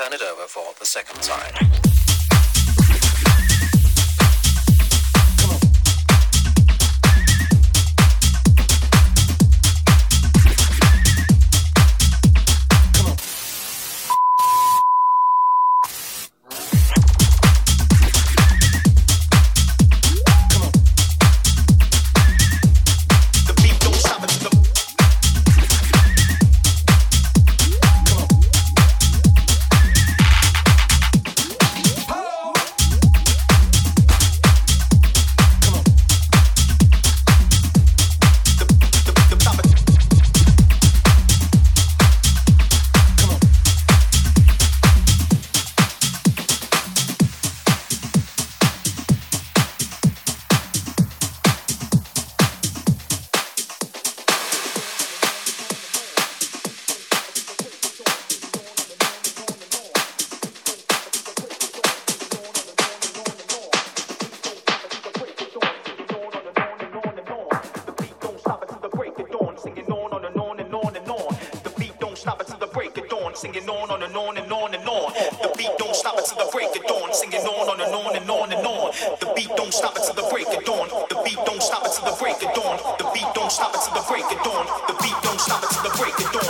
turn it over for the second side. singing on on and on and on and on. The beat don't stop until the break of dawn. Singing on on and on and on and on. The beat don't stop until the break of dawn. The beat don't stop until the break of dawn. The beat don't stop until the break of dawn. The beat don't stop until the break of dawn.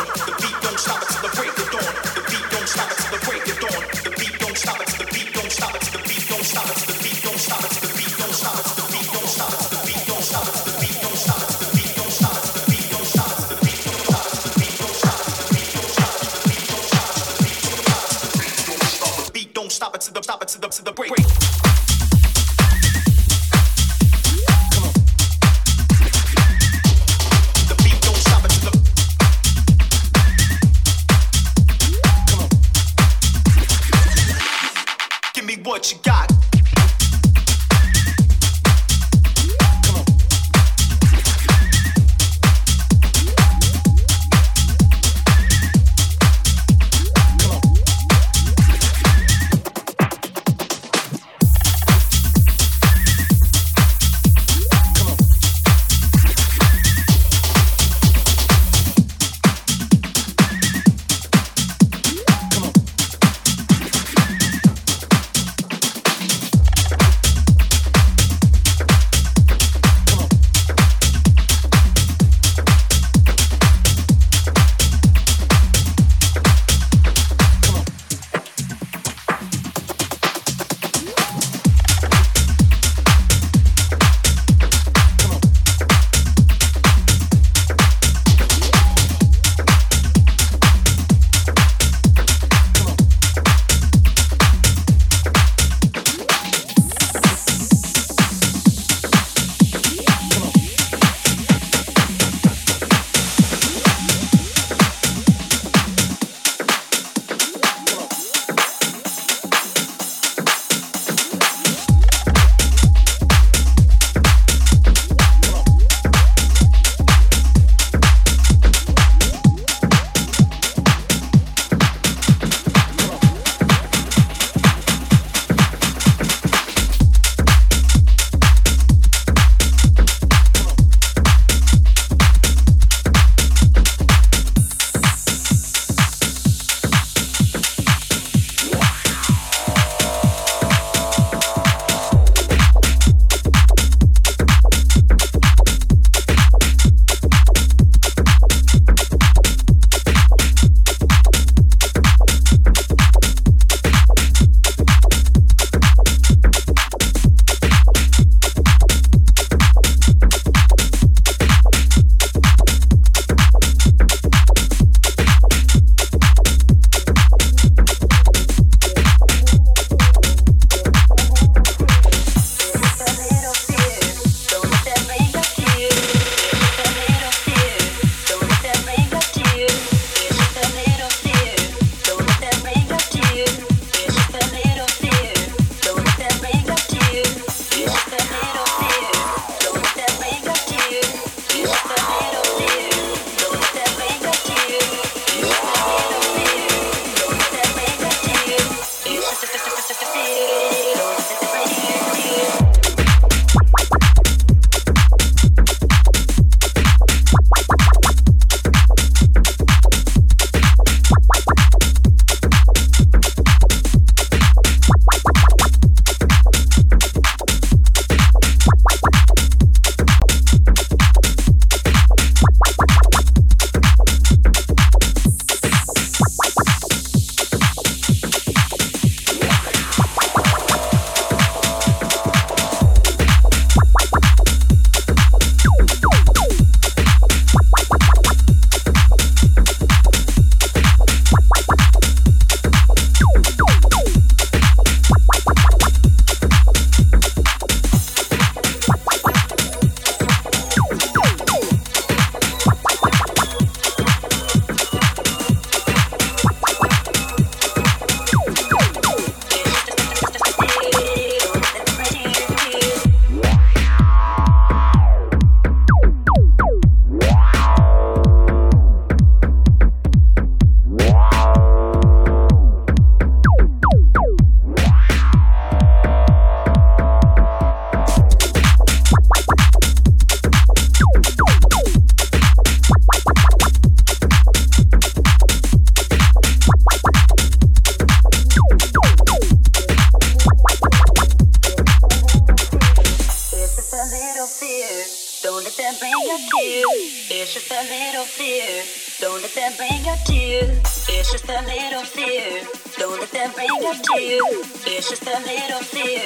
Don't let them that up to you. It's just a little fear.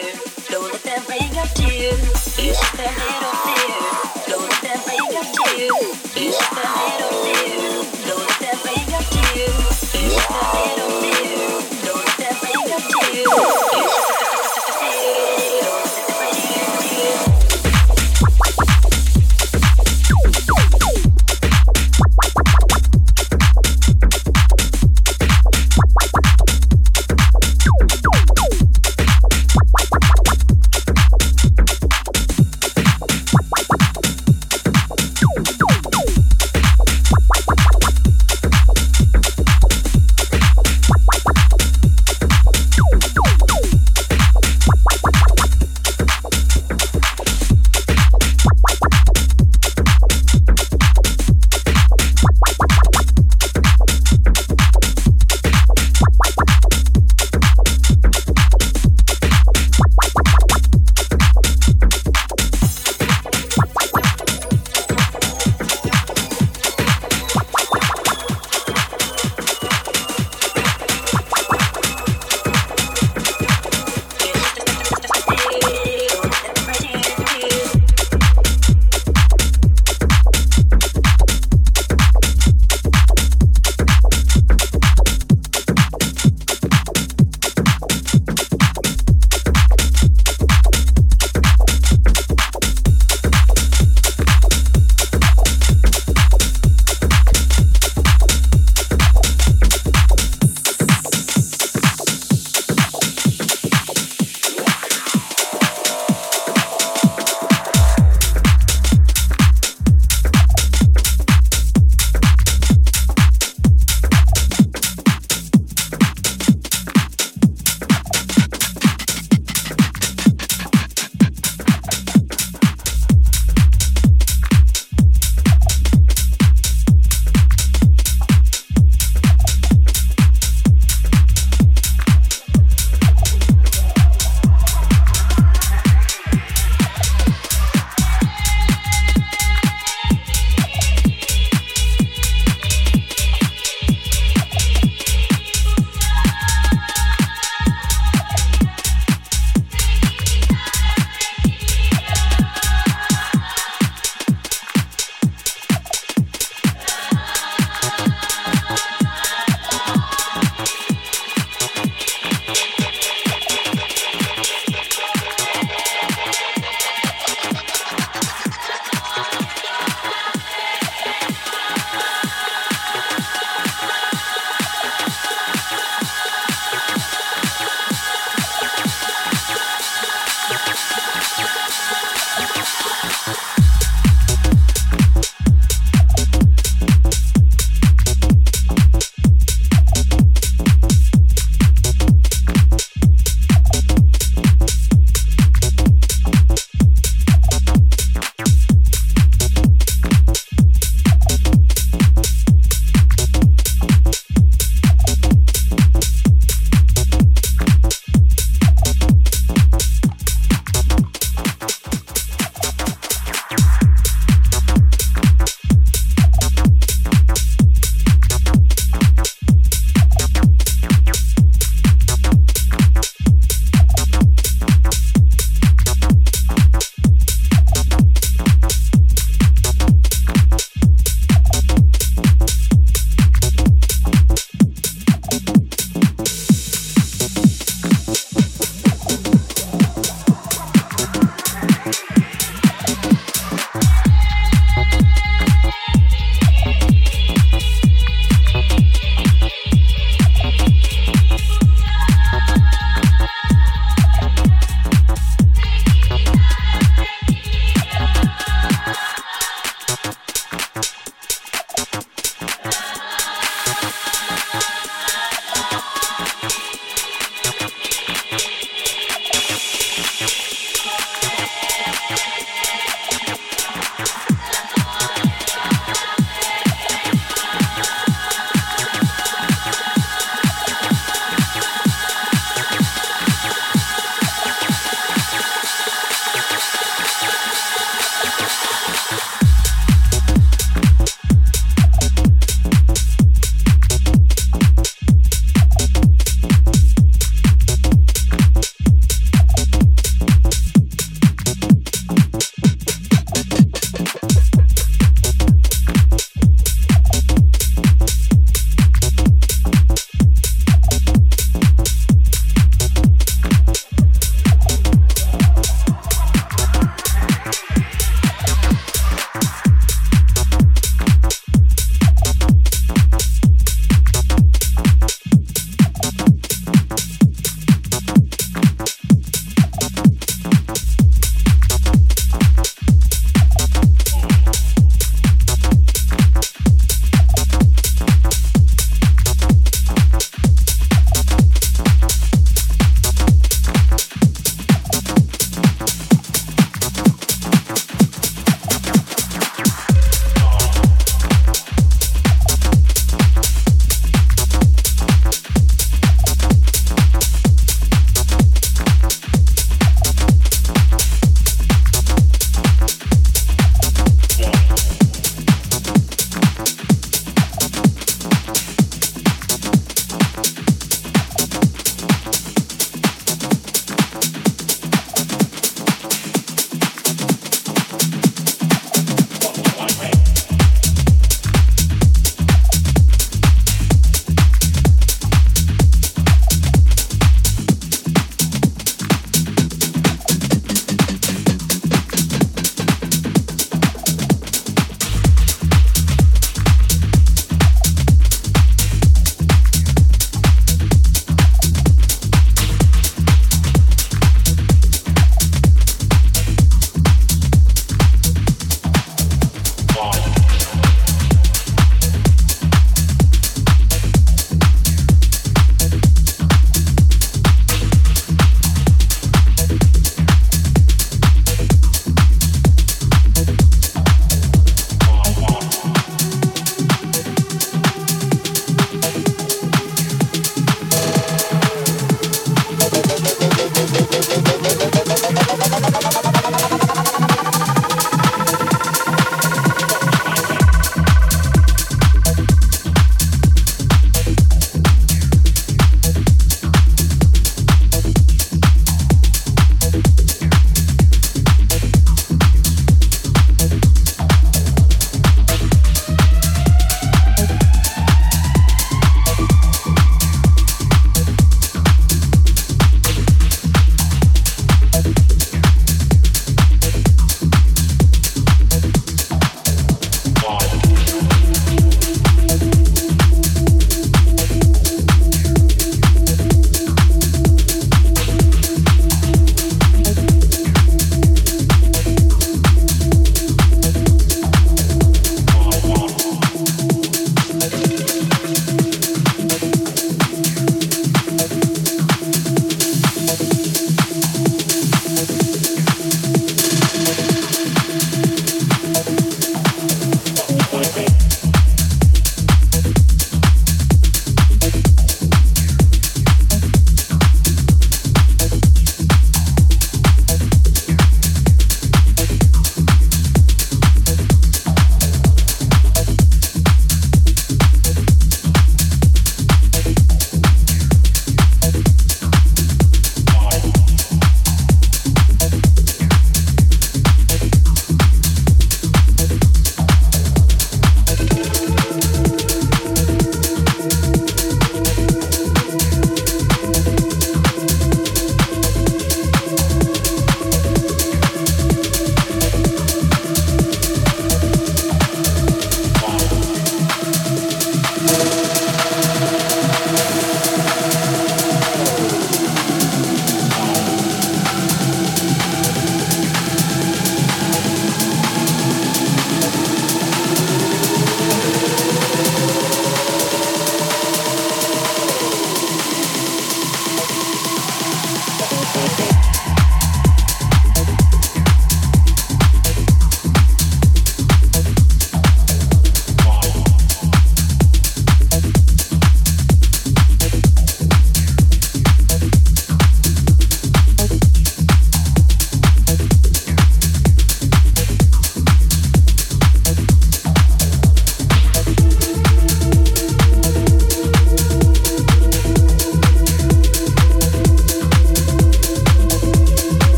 Don't let them that up to you. It's just a little fear. Don't let them that up to you. It's just a little fear. Don't let them that up to you. It's just a little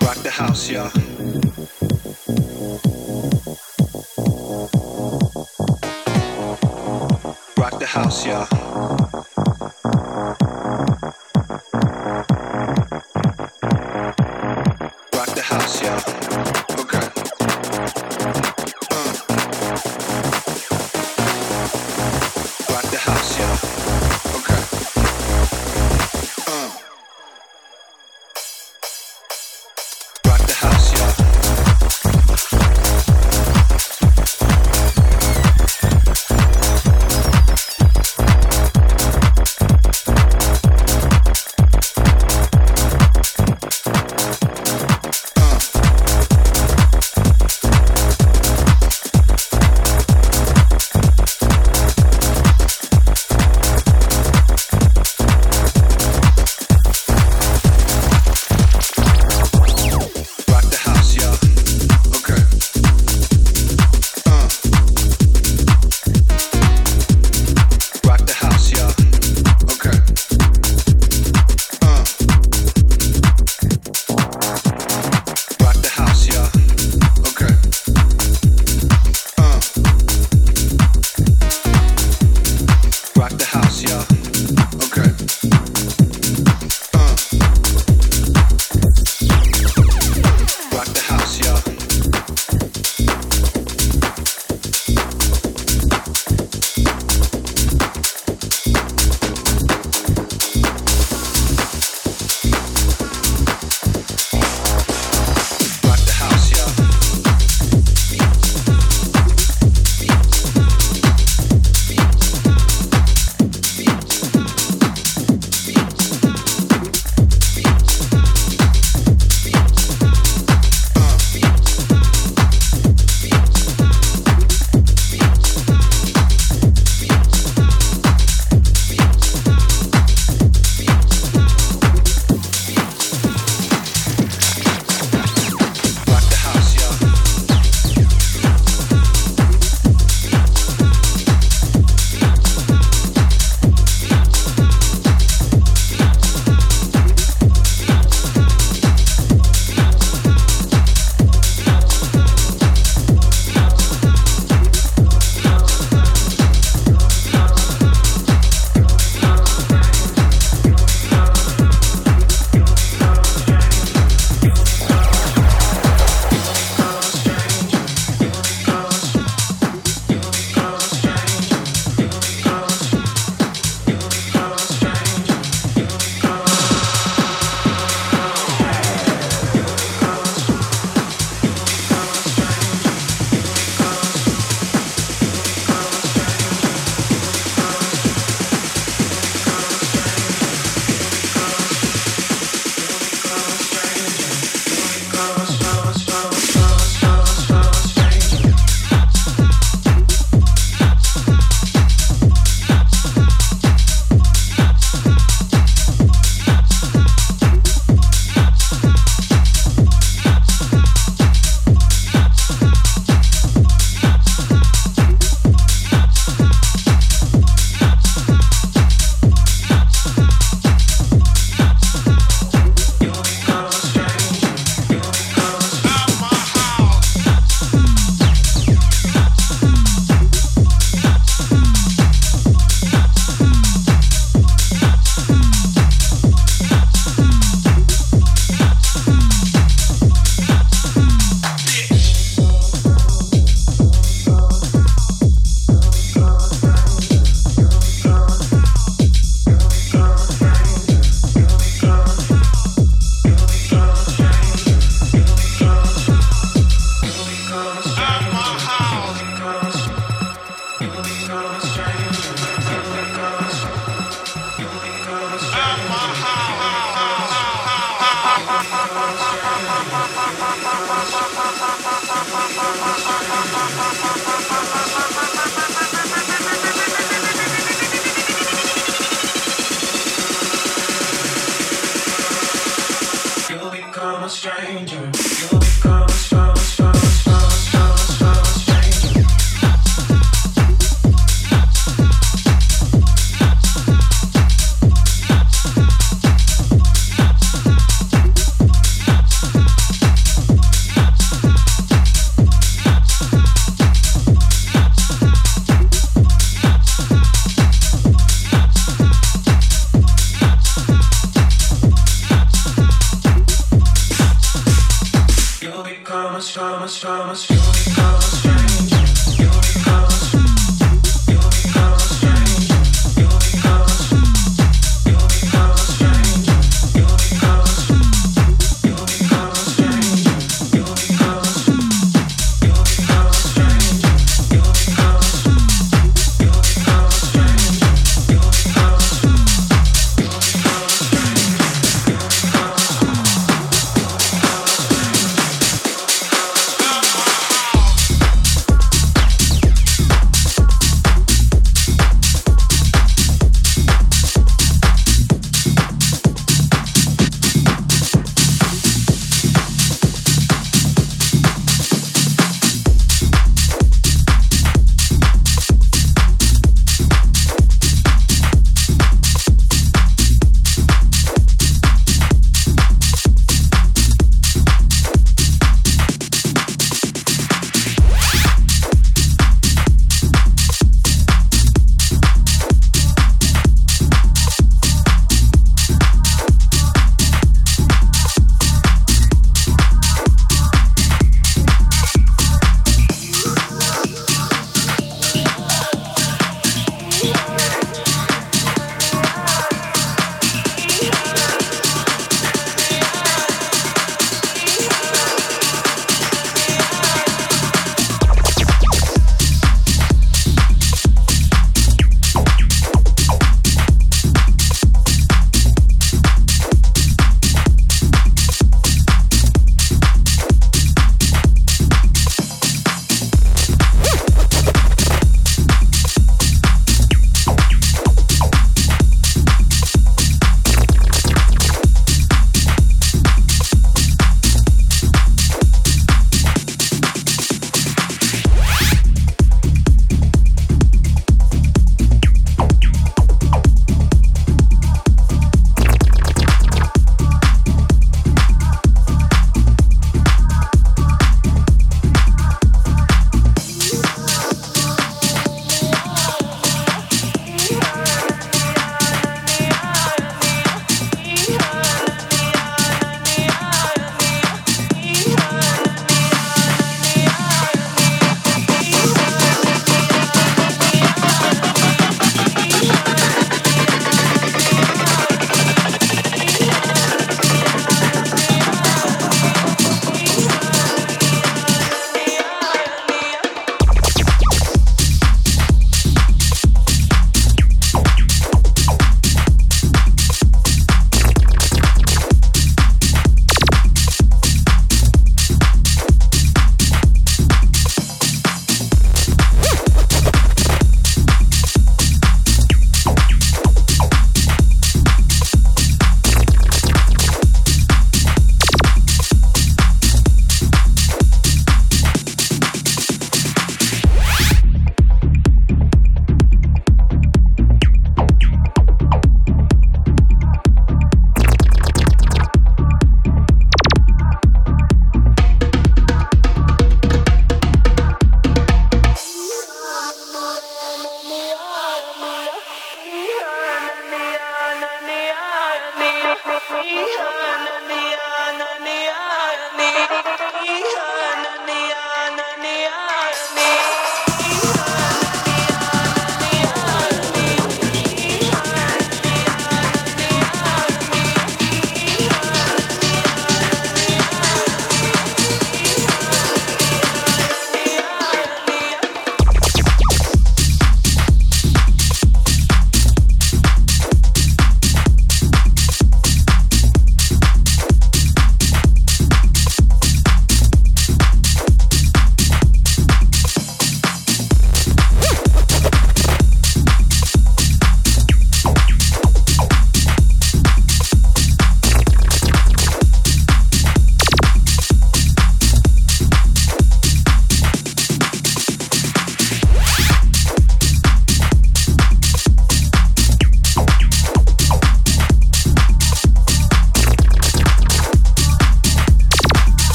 Rock the house, y'all. House, y'all.